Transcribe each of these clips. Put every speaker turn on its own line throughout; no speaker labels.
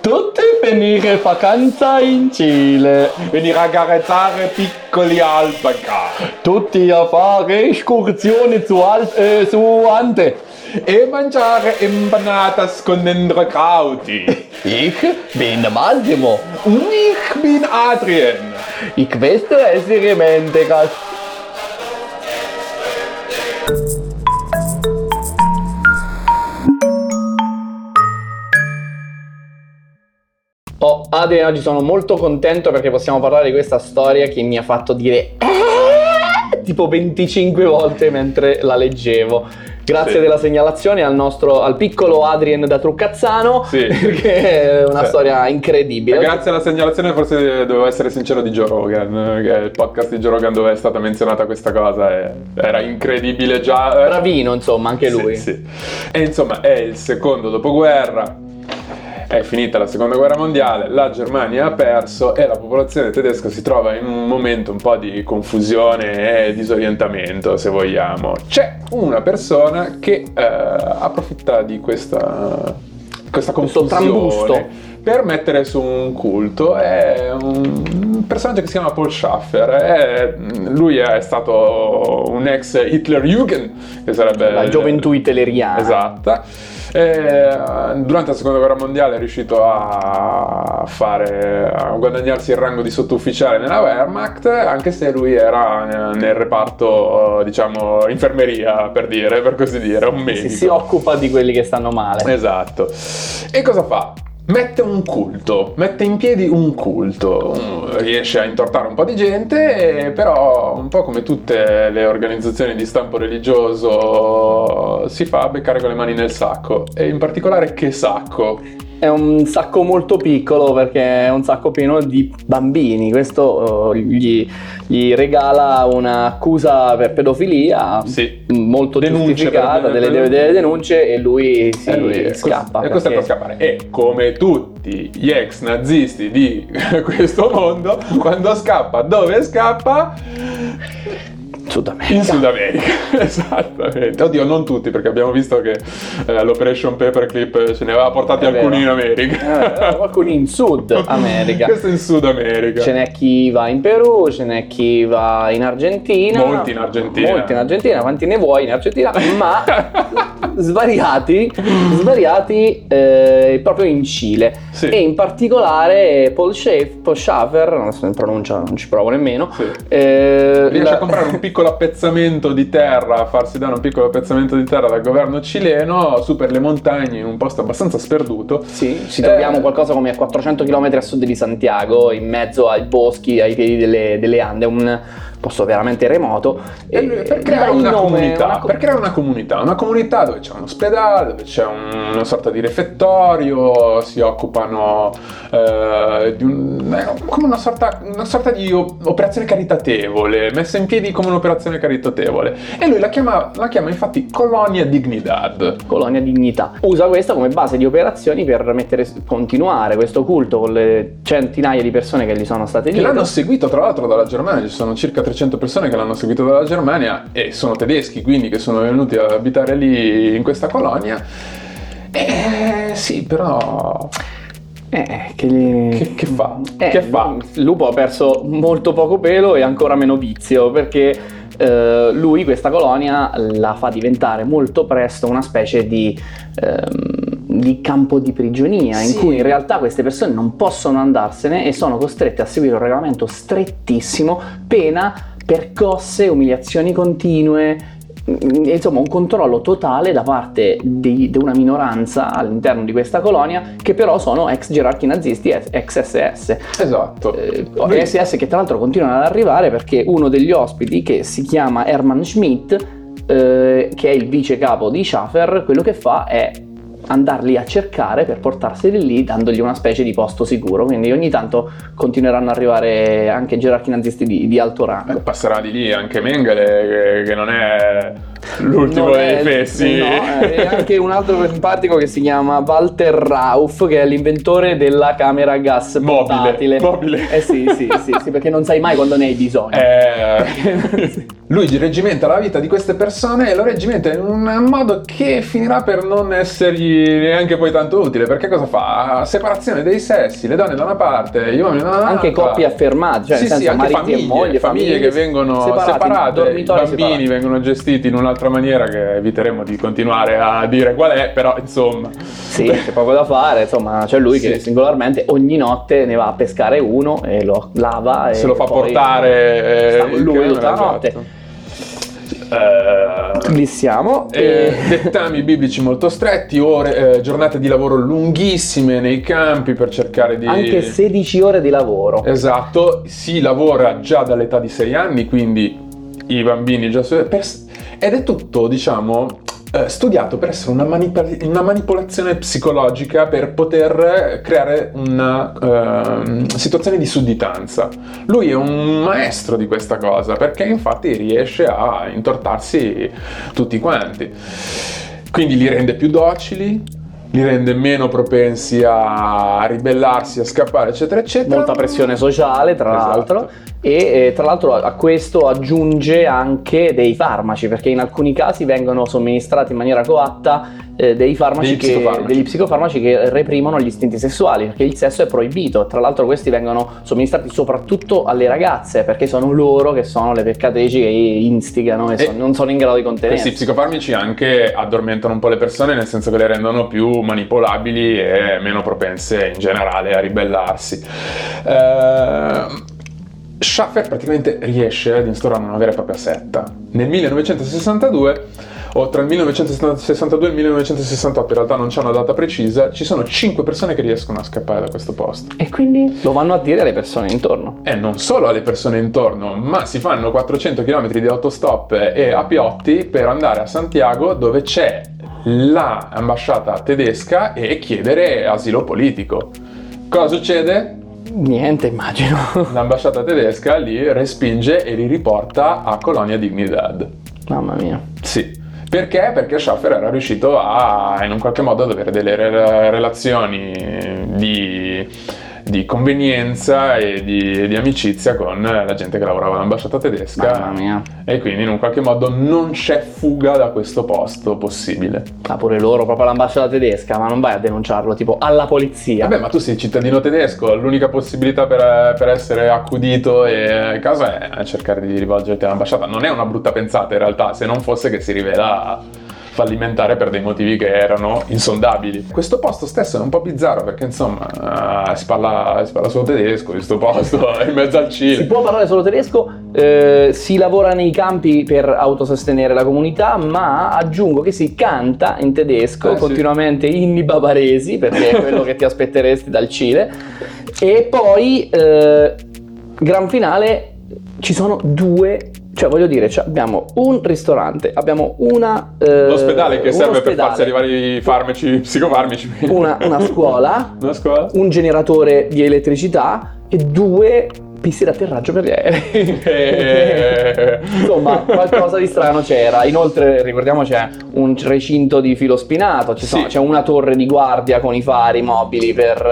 Tutti venire vacanza in Cile.
Venire a carezzare piccoli alpaca.
Tutti a fare escursioni su, Al- eh, su Ante.
E mangiare empanadas con Endracauti.
Ich bin Massimo.
Ich bin Adrien.
Ich questo essere Mentegas. Oh, Adrian, oggi sono molto contento perché possiamo parlare di questa storia che mi ha fatto dire "Eh!" tipo 25 volte mentre la leggevo. Grazie
Sì.
della segnalazione al nostro al piccolo Adrien da Truccazzano
Sì.
perché è una
Sì.
storia incredibile.
Grazie alla segnalazione forse dovevo essere sincero di Joe Rogan, che il podcast di Joe Rogan dove è stata menzionata questa cosa e era incredibile già.
Bravino, insomma, anche lui.
Sì, sì. E insomma è il secondo dopoguerra, è finita la seconda guerra mondiale, la Germania ha perso e la popolazione tedesca si trova in un momento un po' di confusione e disorientamento, se vogliamo. C'è una persona che eh, approfitta di questa, questa confusione per mettere su un culto. È un personaggio che si chiama Paul Schaffer. È- lui è stato un ex Hitlerjugend, che sarebbe
La gioventù hitleriana.
Esatta. E, durante la seconda guerra mondiale è riuscito a fare a guadagnarsi il rango di sottufficiale nella Wehrmacht anche se lui era nel, reparto diciamo infermeria per dire per così dire un medico
Si, si occupa di quelli che stanno male.
Esatto. E cosa fa? Mette un culto, mette in piedi un culto, riesce a intortare un po' di gente, però un po' come tutte le organizzazioni di stampo religioso si fa beccare con le mani nel sacco e in particolare che sacco?
È un sacco molto piccolo perché è un sacco pieno di bambini. Questo eh, gli, gli regala un'accusa per pedofilia
Sì.
molto
Denunce
giustificata,
per-
delle, delle denunce e lui si
E lui è
scappa.
È costretto a scappare. E come tutti gli ex nazisti di questo mondo, quando scappa, dove scappa?
Sud America.
In Sud America, esattamente. Oddio, non tutti, perché abbiamo visto che eh, l'Operation Paperclip ce ne aveva portati alcuni in America.
Eh, qualcuno in Sud America.
Questo in Sud America.
Ce n'è chi va in Perù, ce n'è chi va in Argentina.
Molti in Argentina.
Molti in Argentina, quanti ne vuoi in Argentina, ma svariati, svariati eh, proprio in Cile.
Sì.
E in particolare Paul, Schaef- Paul Schaffer, non so in pronuncia, non ci provo nemmeno.
Sì.
eh,
Riesce
la-
a comprare un piccolo appezzamento di terra, a farsi dare un piccolo appezzamento di terra dal governo cileno su per le montagne in un posto abbastanza sperduto.
Sì, ci troviamo
Eh.
qualcosa come a 400 km a sud di Santiago, in mezzo ai boschi, ai piedi delle, delle Ande, un posto veramente remoto.
E lui- per creare una
nome,
comunità,
una co-
per creare una comunità, una comunità dove c'è un ospedale, dove c'è un- una sorta di refettorio, si occupano eh, di un, eh, come una sorta, una sorta di operazione caritatevole, messa in piedi come un'operazione caritatevole. E lui la chiama, la chiama infatti Colonia Dignidad.
Colonia Dignità. Usa questa come base di operazioni per mettere, continuare questo culto con le centinaia di persone che gli sono state
Che
dietro.
l'hanno seguito tra l'altro dalla Germania, ci sono circa 300 persone che l'hanno seguito dalla Germania e sono tedeschi quindi che sono venuti ad abitare lì in questa colonia. Eh sì, però
Eh, che, gli-
Che- che fa?
Eh,
Che fa?
Il lupo ha perso molto poco pelo e ancora meno vizio perché eh, lui questa colonia la fa diventare molto presto una specie di, ehm, di campo di prigionia
Sì.
in cui in realtà queste persone non possono andarsene e sono costrette a seguire un regolamento strettissimo, pena percosse, umiliazioni continue, mm, insomma un controllo totale da parte di, di una minoranza all'interno di questa colonia che però sono ex gerarchi nazisti, ex SS.
esatto.
Eh, SS che tra l'altro continuano ad arrivare perché uno degli ospiti che si chiama Hermann Schmidt, eh, che è il vice capo di Schaffer, quello che fa è andarli a cercare per portarseli lì dandogli una specie di posto sicuro. Quindi ogni tanto continueranno ad arrivare anche gerarchi nazisti di, di alto rango.
Eh, passerà di lì anche Mengele che, che non è l'ultimo dei
è-
fessi.
No, è anche un altro simpatico che si chiama Walter Rauf, che è l'inventore della camera a gas
Mobile,
portatile.
mobile.
Eh sì, sì, sì, sì, perché non sai mai quando ne hai bisogno.
Eh, lui reggimenta la vita di queste persone e lo reggimenta in un modo che finirà per non essergli neanche poi tanto utile. Perché cosa fa? Separazione dei sessi, le donne da una parte, gli uomini da un'altra.
Anche coppie affermate, cioè
sì,
nel
sì,
senso
anche
mariti
famiglie,
e moglie,
famiglie che vengono
separati,
separate, i
dormitori
bambini
separati.
vengono gestiti in un'altra maniera che eviteremo di continuare a dire qual è, però insomma.
Sì, c'è poco da fare, insomma, c'è lui che
Sì.
singolarmente ogni notte ne va a pescare uno e lo lava e
Se lo fa portare eh,
sta con lui tutta la notte.
esatto. Eh,
Lì siamo.
Eh,
e-
dettami biblici molto stretti, ore, eh, giornate di lavoro lunghissime nei campi per cercare di...
Anche 16 ore di lavoro.
Esatto, si lavora già dall'età di 6 anni, quindi i bambini già... per- ed è tutto, diciamo, eh, studiato per essere una, manipa- una manipolazione psicologica per poter creare una ehm, situazione di sudditanza. Lui è un maestro di questa cosa, perché infatti riesce a intortarsi tutti quanti. Quindi li rende più docili, li rende meno propensi a ribellarsi, a scappare, eccetera, eccetera.
Molta pressione sociale, tra
Esatto.
l'altro. E eh, tra l'altro a questo aggiunge anche dei farmaci, perché in alcuni casi vengono somministrati in maniera coatta eh, dei farmaci
Degli
che,
psicofarmaci.
degli psicofarmaci che reprimono gli istinti sessuali, perché il sesso è proibito. Tra l'altro questi vengono somministrati soprattutto alle ragazze, perché sono loro che sono le peccatrici che instigano e,
E-
son- non sono in grado di contenersi.
Questi psicofarmaci anche addormentano un po' le persone, nel senso che le rendono più manipolabili e meno propense in generale a ribellarsi. Ehm, Schaffer praticamente riesce ad instaurare una vera e propria setta. Nel 1962, o tra il 1962 e il 1968, in realtà non c'è una data precisa, ci sono 5 persone che riescono a scappare da questo posto.
E quindi lo vanno a dire alle persone intorno.
E non solo alle persone intorno, ma si fanno 400 km di autostop e a piotti per andare a Santiago dove c'è l'ambasciata tedesca e chiedere asilo politico. Cosa succede?
Niente, immagino.
L'ambasciata tedesca li respinge e li riporta a Colonia Dignidad.
Mamma mia.
Sì. Perché? Perché Schaffer era riuscito a, in un qualche modo, ad avere delle re- relazioni di, di convenienza e di, di amicizia con la gente che lavorava all'ambasciata tedesca.
Mamma mia.
E quindi in un qualche modo non c'è fuga da questo posto possibile.
Ah, pure loro, proprio all'ambasciata tedesca, ma non vai a denunciarlo, tipo alla polizia.
Vabbè, ma tu sei cittadino tedesco, l'unica possibilità per, per essere accudito e in caso è cercare di rivolgerti all'ambasciata. Non è una brutta pensata in realtà, se non fosse che si rivela fallimentare per dei motivi che erano insondabili. Questo posto stesso è un po' bizzarro perché insomma eh, si, parla, si parla solo tedesco, questo posto è in mezzo al
Si
Cile.
può parlare solo tedesco, eh, si lavora nei campi per autosostenere la comunità, ma aggiungo che si canta in tedesco
Eh, sì.
continuamente inni bavaresi, perché è quello che ti aspetteresti dal Cile. E poi, eh, gran finale, ci sono due, cioè voglio dire, cioè abbiamo un ristorante, abbiamo una... eh,
L'ospedale che serve per
ospedale,
farsi arrivare i farmaci psicofarmici.
Una, una scuola,
Una scuola?
un generatore di elettricità e due piste d'atterraggio per gli aerei.
Eh.
Insomma, qualcosa di strano c'era. Inoltre, ricordiamo, c'è un recinto di filo spinato, ci sono-
Sì.
c'è una torre di guardia con i fari mobili per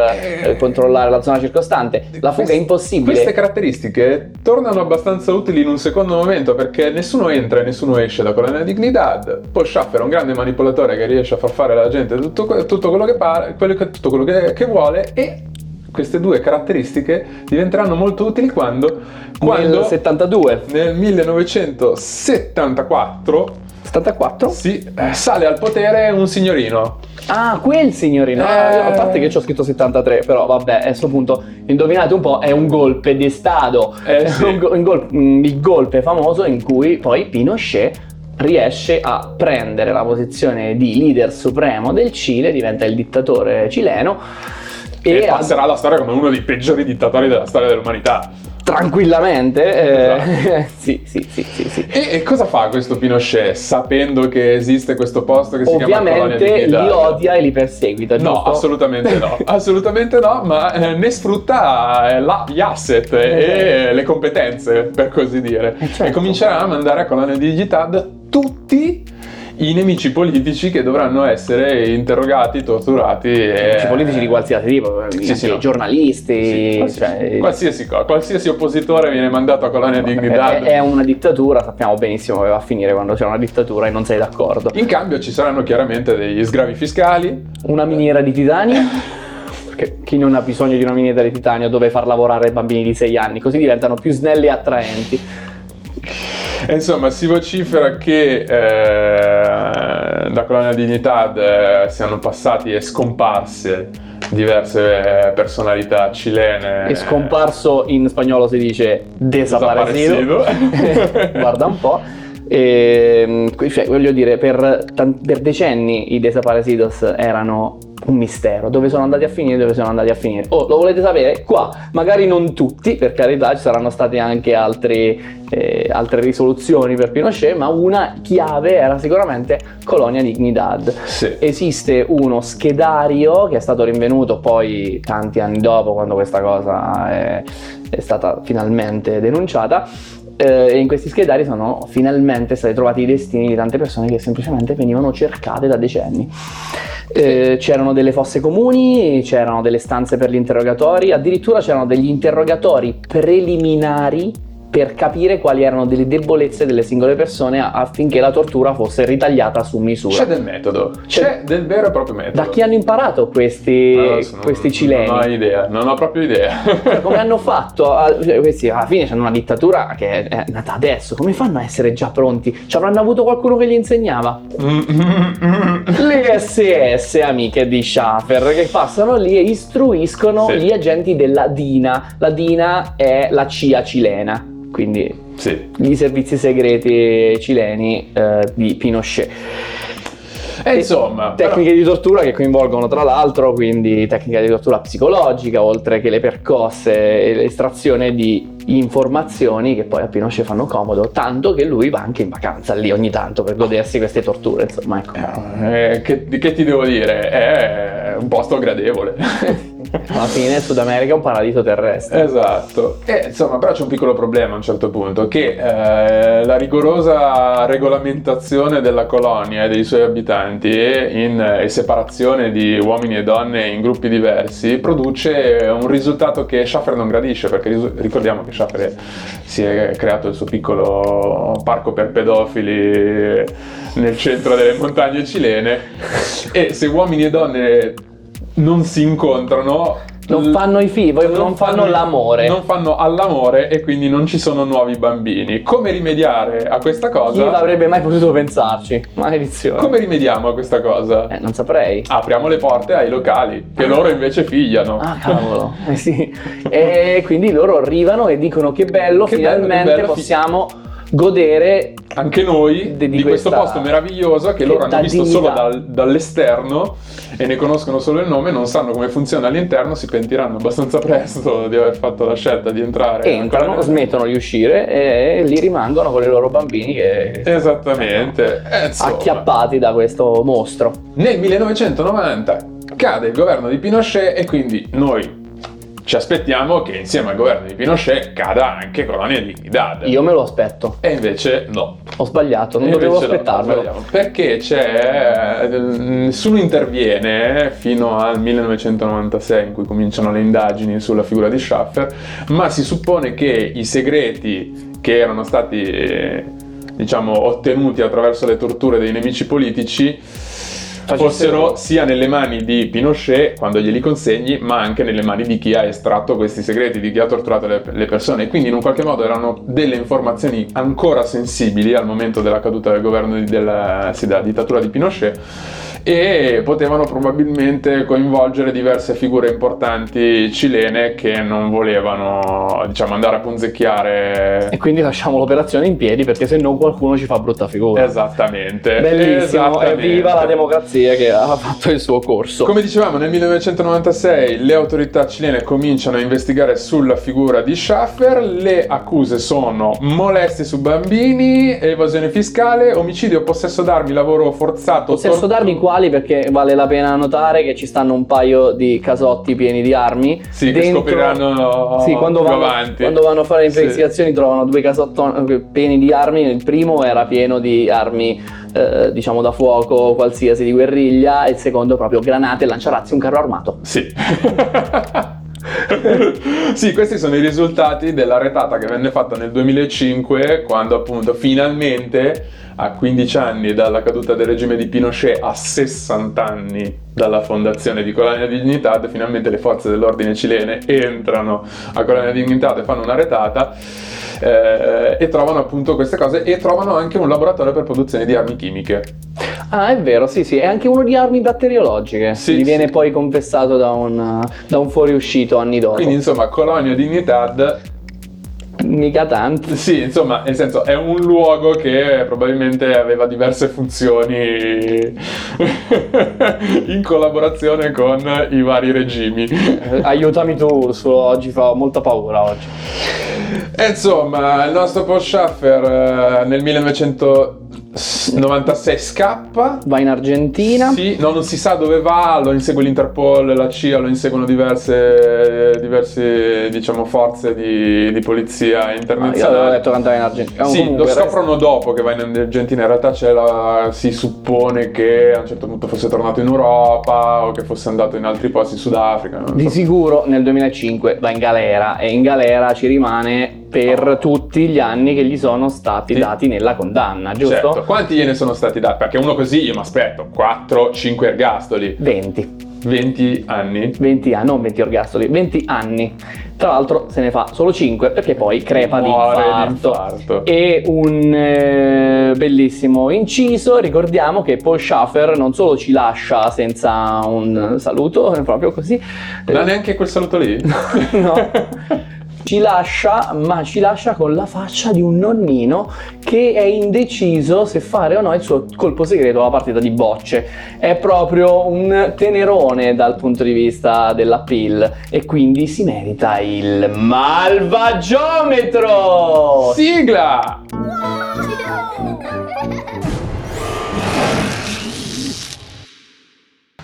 eh, controllare la zona circostante. La fuga
Queste-
è impossibile.
Queste caratteristiche tornano abbastanza utili in un secondo momento perché nessuno entra e nessuno esce da Colonia Dignidad. Poi Schaffer è un grande manipolatore che riesce a far fare alla gente tutto, tutto quello, che, pare, quello che- tutto quello che, che vuole e queste due caratteristiche diventeranno molto utili quando, quando
Nel 72,
nel 1974
74.
si eh, sale al potere un signorino.
Ah, quel signorino.
Eh.
Ah, a parte che ci ho scritto 73, però vabbè, a questo punto, indovinate un po', è un golpe di Stato.
Eh,
È
sì.
un gol- mm, il golpe famoso in cui poi Pinochet riesce a prendere la posizione di leader supremo del Cile, diventa il dittatore cileno
E,
e,
passerà alla storia come uno dei peggiori dittatori della storia dell'umanità.
tranquillamente, eh, sì, sì, sì, sì, sì.
E, cosa fa questo Pinochet sapendo che esiste questo posto che si chiama Colonia
Ovviamente li odia e li perseguita,
No, assolutamente no, assolutamente no, ma eh, ne sfrutta eh, la- gli asset e le competenze, per così dire.
Certo.
E comincerà a mandare a Colonia Dignidad tutti i nemici politici che dovranno essere interrogati, torturati. E...
Nemici politici di qualsiasi tipo, sì, sì, no. giornalisti,
sì, qualsiasi,
cioè...
qualsiasi, cosa, qualsiasi oppositore viene mandato a colonia dignità.
È, è una dittatura, sappiamo benissimo come va a finire quando c'è una dittatura e non sei d'accordo.
In cambio ci saranno chiaramente degli sgravi fiscali.
Una miniera di titanio. Perché chi non ha bisogno di una miniera di titanio dove far lavorare bambini di 6 anni, così diventano più snelli e attraenti.
Insomma, si vocifera che eh, da Colonia Dignità eh, siano passati e scomparse diverse personalità cilene.
È scomparso in spagnolo si dice desaparecido. Guarda un po'. E, ehm, cioè, voglio dire, per, per decenni i desaparecidos erano un mistero. Dove sono andati a finire, dove sono andati a finire. Oh, lo volete sapere? Qua, magari non tutti, per carità, ci saranno state anche altri, eh, altre risoluzioni per Pinochet, ma una chiave era sicuramente Colonia Dignidad.
Sì.
Esiste uno schedario che è stato rinvenuto poi tanti anni dopo, quando questa cosa è, è stata finalmente denunciata eh, e in questi schedari sono finalmente stati trovati i destini di tante persone che semplicemente venivano cercate da decenni. Eh, c'erano delle fosse comuni, c'erano delle stanze per gli interrogatori, addirittura c'erano degli interrogatori preliminari per capire quali erano delle debolezze delle singole persone affinché la tortura fosse ritagliata su misura.
C'è del metodo, c'è, c'è del vero e proprio metodo.
Da chi hanno imparato questi, allora, questi
non,
cileni?
Non ho idea, non ho proprio idea.
Cioè, come hanno fatto? Cioè, questi alla fine hanno una dittatura che è nata adesso, come fanno a essere già pronti? Ci avranno avuto qualcuno che gli insegnava? Le SS amiche di Schaffer che passano lì e istruiscono sì. gli agenti della DINA. La DINA è la CIA cilena quindi
sì.
i servizi segreti cileni eh, di Pinochet.
E insomma,
tecniche però... di tortura che coinvolgono tra l'altro quindi tecnica di tortura psicologica, oltre che le percosse e l'estrazione di informazioni che poi a Pinochet fanno comodo, tanto che lui va anche in vacanza lì ogni tanto per godersi queste torture, insomma, ecco.
Eh, che, che ti devo dire? È un posto gradevole.
alla fine Sud America è un paradiso terrestre.
Esatto. E insomma, però c'è un piccolo problema a un certo punto, che eh, la rigorosa regolamentazione della colonia e dei suoi abitanti in eh, separazione di uomini e donne in gruppi diversi produce un risultato che Schaffer non gradisce, perché ricordiamo che Schaffer si è creato il suo piccolo parco per pedofili nel centro delle montagne cilene e se uomini e donne non si incontrano
non fanno i figli, non, non fanno, fanno, l'amore.
Non fanno all'amore e quindi non ci sono nuovi bambini. Come rimediare a questa cosa?
Chi avrebbe mai potuto pensarci? Maledizione.
Come rimediamo a questa cosa?
Eh, non saprei.
Apriamo le porte ai locali, che loro invece figliano.
Ah, cavolo. eh sì. E quindi loro arrivano e dicono che bello, che finalmente bello, che bello, possiamo... Fi- godere
anche noi di, di questo posto meraviglioso che, che loro hanno visto dignità. solo dal, dall'esterno e ne conoscono solo il nome, non sanno come funziona all'interno, si pentiranno abbastanza presto di aver fatto la scelta di entrare.
Entrano, smettono di uscire e lì rimangono con i loro bambini che
Esattamente.
Eh, acchiappati da questo mostro.
Nel 1990 cade il governo di Pinochet e quindi noi ci aspettiamo che insieme al governo di Pinochet cada anche Colonia Dignidad.
Io me lo aspetto.
E invece no.
Ho sbagliato, non dovevo aspettarlo. No,
perché c'è. Nessuno interviene fino al 1996 in cui cominciano le indagini sulla figura di Schaffer, ma si suppone che i segreti che erano stati diciamo ottenuti attraverso le torture dei nemici politici fossero sia nelle mani di Pinochet quando glieli consegni, ma anche nelle mani di chi ha estratto questi segreti, di chi ha torturato le, le persone. Quindi in un qualche modo erano delle informazioni ancora sensibili al momento della caduta del governo di, della, sì, della dittatura di Pinochet e potevano probabilmente coinvolgere diverse figure importanti cilene che non volevano diciamo andare a punzecchiare.
E quindi lasciamo l'operazione in piedi perché se no qualcuno ci fa brutta figura.
Esattamente.
Bellissimo. E viva la democrazia che ha fatto il suo corso.
Come dicevamo nel 1996 le autorità cilene cominciano a investigare sulla figura di Schaffer le accuse sono molestie su bambini evasione fiscale omicidio possesso d'armi lavoro forzato
possesso d'armi qua attuali perché vale la pena notare che ci stanno un paio di casotti pieni di armi.
Sì, che scopriranno
sì, quando vanno,
avanti.
quando vanno a fare le
Sì.
investigazioni trovano due casotti pieni di armi. Il primo era pieno di armi, eh, diciamo da fuoco, qualsiasi di guerriglia, e il secondo proprio granate, lanciarazzi, un carro armato.
Sì. sì, questi sono i risultati della retata che venne fatta nel 2005 quando appunto finalmente a 15 anni dalla caduta del regime di Pinochet a 60 anni dalla fondazione di Colonia Dignità finalmente le forze dell'ordine cilene entrano a Colonia Dignità e fanno una retata eh, e trovano appunto queste cose e trovano anche un laboratorio per produzione di armi chimiche.
Ah, è vero, sì, sì, è anche uno di armi batteriologiche.
Sì,
Gli viene
sì.
poi confessato da un, da un fuoriuscito anni dopo.
Quindi insomma Colonia Dignità
mica tanto.
Sì, insomma, nel senso, è un luogo che probabilmente aveva diverse funzioni in collaborazione con i vari regimi.
Eh, aiutami tu, solo oggi fa molta paura oggi.
E insomma, il nostro Paul Schaffer eh, nel 1900 96 scappa.
Va in Argentina.
Sì, no, non si sa dove va, lo insegue l'Interpol, la CIA, lo inseguono diverse, diverse diciamo, forze di, di polizia internazionale.
Ah, io detto che andava in Argentina.
Ah,
sì,
lo scoprono resta... dopo che va in Argentina, in realtà la, si suppone che a un certo punto fosse tornato in Europa o che fosse andato in altri posti in Sudafrica.
Di
so.
sicuro nel 2005 va in galera e in galera ci rimane per tutti gli anni che gli sono stati
Sì.
dati nella condanna, giusto?
Certo. Quanti gliene sono stati dati? Perché uno così io mi aspetto 4, 5 ergastoli,
20.
20 anni.
20 anni, non 20 orgastoli, 20 anni. Tra l'altro se ne fa solo 5 perché poi crepa di
Muore di
infarto.
infarto.
E un eh, bellissimo inciso, ricordiamo che Paul Schaffer non solo ci lascia senza un saluto, proprio così,
Non ha neanche quel saluto lì?
no, ci lascia, ma ci lascia con la faccia di un nonnino che è indeciso se fare o no il suo colpo segreto alla partita di bocce. È proprio un tenerone dal punto di vista dell'appeal e quindi si merita il malvagiometro!
Sigla!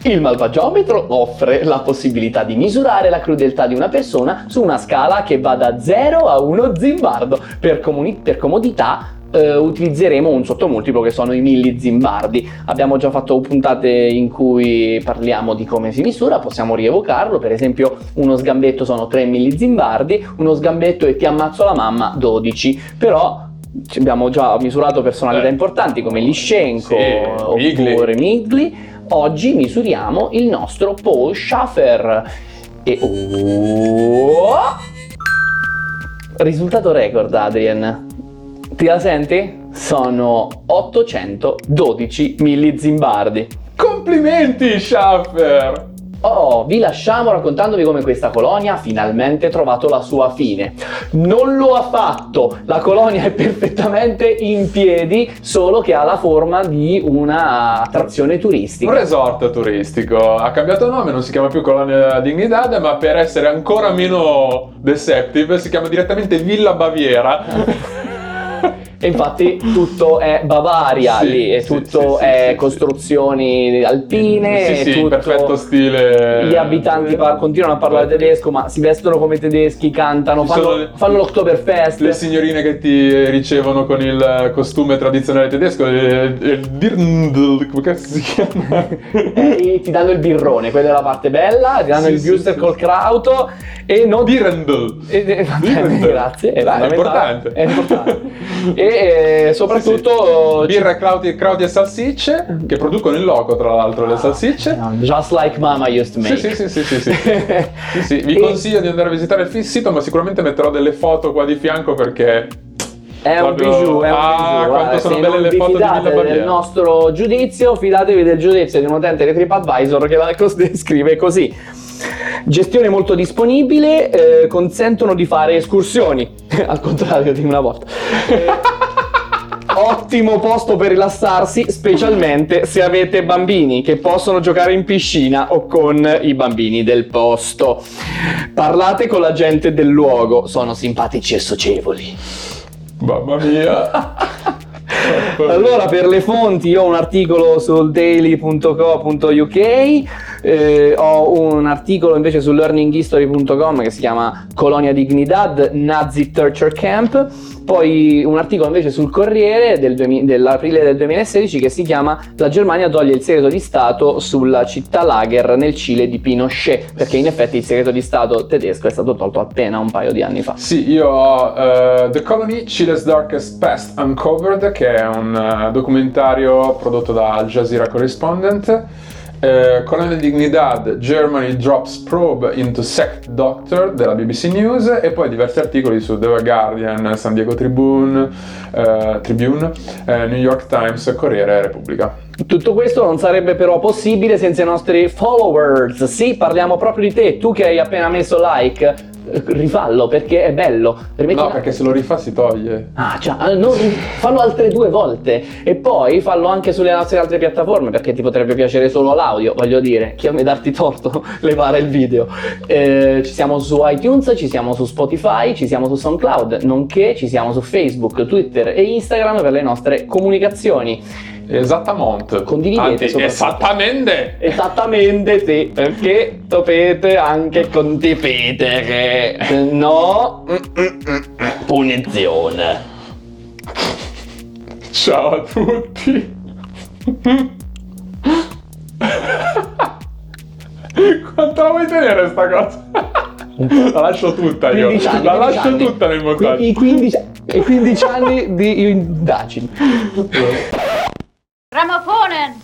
Il malvagiometro offre la possibilità di misurare la crudeltà di una persona su una scala che va da 0 a 1 zimbardo. Per, comuni- per comodità eh, utilizzeremo un sottomultiplo che sono i milli zimbardi. Abbiamo già fatto puntate in cui parliamo di come si misura, possiamo rievocarlo. Per esempio, uno sgambetto sono 3 milli zimbardi, uno sgambetto e ti ammazzo la mamma 12. Però abbiamo già misurato personalità
Eh.
importanti come Liscenko
Sì, Migli.
oppure Migli. Oggi misuriamo il nostro Paul Schaffer. E oh! Risultato record, Adrian. Ti la senti? Sono 812 millizimbardi.
Complimenti, Schaffer!
Oh, vi lasciamo raccontandovi come questa colonia ha finalmente trovato la sua fine. Non lo ha fatto, la colonia è perfettamente in piedi, solo che ha la forma di una attrazione
Un
turistica.
resort turistico. Ha cambiato nome, non si chiama più Colonia Dignidad, ma per essere ancora meno deceptive si chiama direttamente Villa Baviera.
E infatti tutto è Bavaria
Sì,
lì, e
sì,
tutto
sì,
è costruzioni alpine,
sì,
è tutto-
perfetto stile.
Gli abitanti par- continuano a parlare tedesco, ma si vestono come tedeschi, cantano, fanno,
le-
fanno l'Oktoberfest.
Le signorine che ti ricevono con il costume tradizionale tedesco, il, Dirndl, come cazzo si chiama?
E ti danno il birrone, quella è la parte bella, ti danno il Buster col Krauto e non
Dirndl.
grazie, è,
è importante.
è importante. E eh, soprattutto
Birra, crauti, crauti e salsicce, che producono il loco tra l'altro le salsicce.
No, Just like mama used to
Sì,
make.
sì, sì, sì, sì, sì. Sì, sì, Vi
E-
consiglio di andare a visitare il sito, ma sicuramente metterò delle foto qua di fianco perché
È un
Proprio-
bijou, è un
Ah,
bijou. guarda,
sono
se
belle le foto di
fidate
Baviera.
del nostro giudizio, fidatevi del giudizio di un utente di TripAdvisor che la descrive così. Gestione molto disponibile, eh, consentono di fare escursioni, al contrario di una volta. Eh, Ottimo posto per rilassarsi, specialmente se avete bambini che possono giocare in piscina o con i bambini del posto. Parlate con la gente del luogo, sono simpatici e socievoli.
Mamma mia.
allora, per le fonti, io ho un articolo sul daily.co.uk, eh, ho un articolo invece su learninghistory.com che si chiama Colonia Dignidad, Nazi Torture Camp, poi un articolo invece sul Corriere del 2000, dell'aprile del 2016 che si chiama La Germania toglie il segreto di Stato sulla città lager nel Cile di Pinochet, perché in effetti il segreto di Stato tedesco è stato tolto appena un paio di anni fa.
Sì, io ho uh, The Colony, Chile's Darkest Past Uncovered, che è un uh, documentario prodotto da Al Jazeera Correspondent. Uh, Colonel Dignidad, Germany drops probe into sect doctor della BBC News e poi diversi articoli su The Guardian, San Diego Tribune, uh, Tribune uh, New York Times, Corriere Repubblica.
Tutto questo non sarebbe però possibile senza i nostri followers. Sì, parliamo proprio di te, tu che hai appena messo like rifallo perché è bello.
Rimetti no, perché se lo rifà si toglie.
Ah, cioè, non, fallo altre due volte e poi fallo anche sulle nostre altre piattaforme perché ti potrebbe piacere solo l'audio, voglio dire, chi a me darti torto levare il video. Eh, ci siamo su iTunes, ci siamo su Spotify, ci siamo su SoundCloud, nonché ci siamo su Facebook, Twitter e Instagram per le nostre comunicazioni.
Esattamente.
Condividete.
Anzi, esattamente.
Esattamente sì, perché dovete anche condividere. No, punizione.
Ciao a tutti. Quanto la vuoi tenere sta cosa? La lascio tutta io. Anni, la lascio anni. tutta nel montaggio.
I 15, i 15 anni di indagini.
Gramophonen!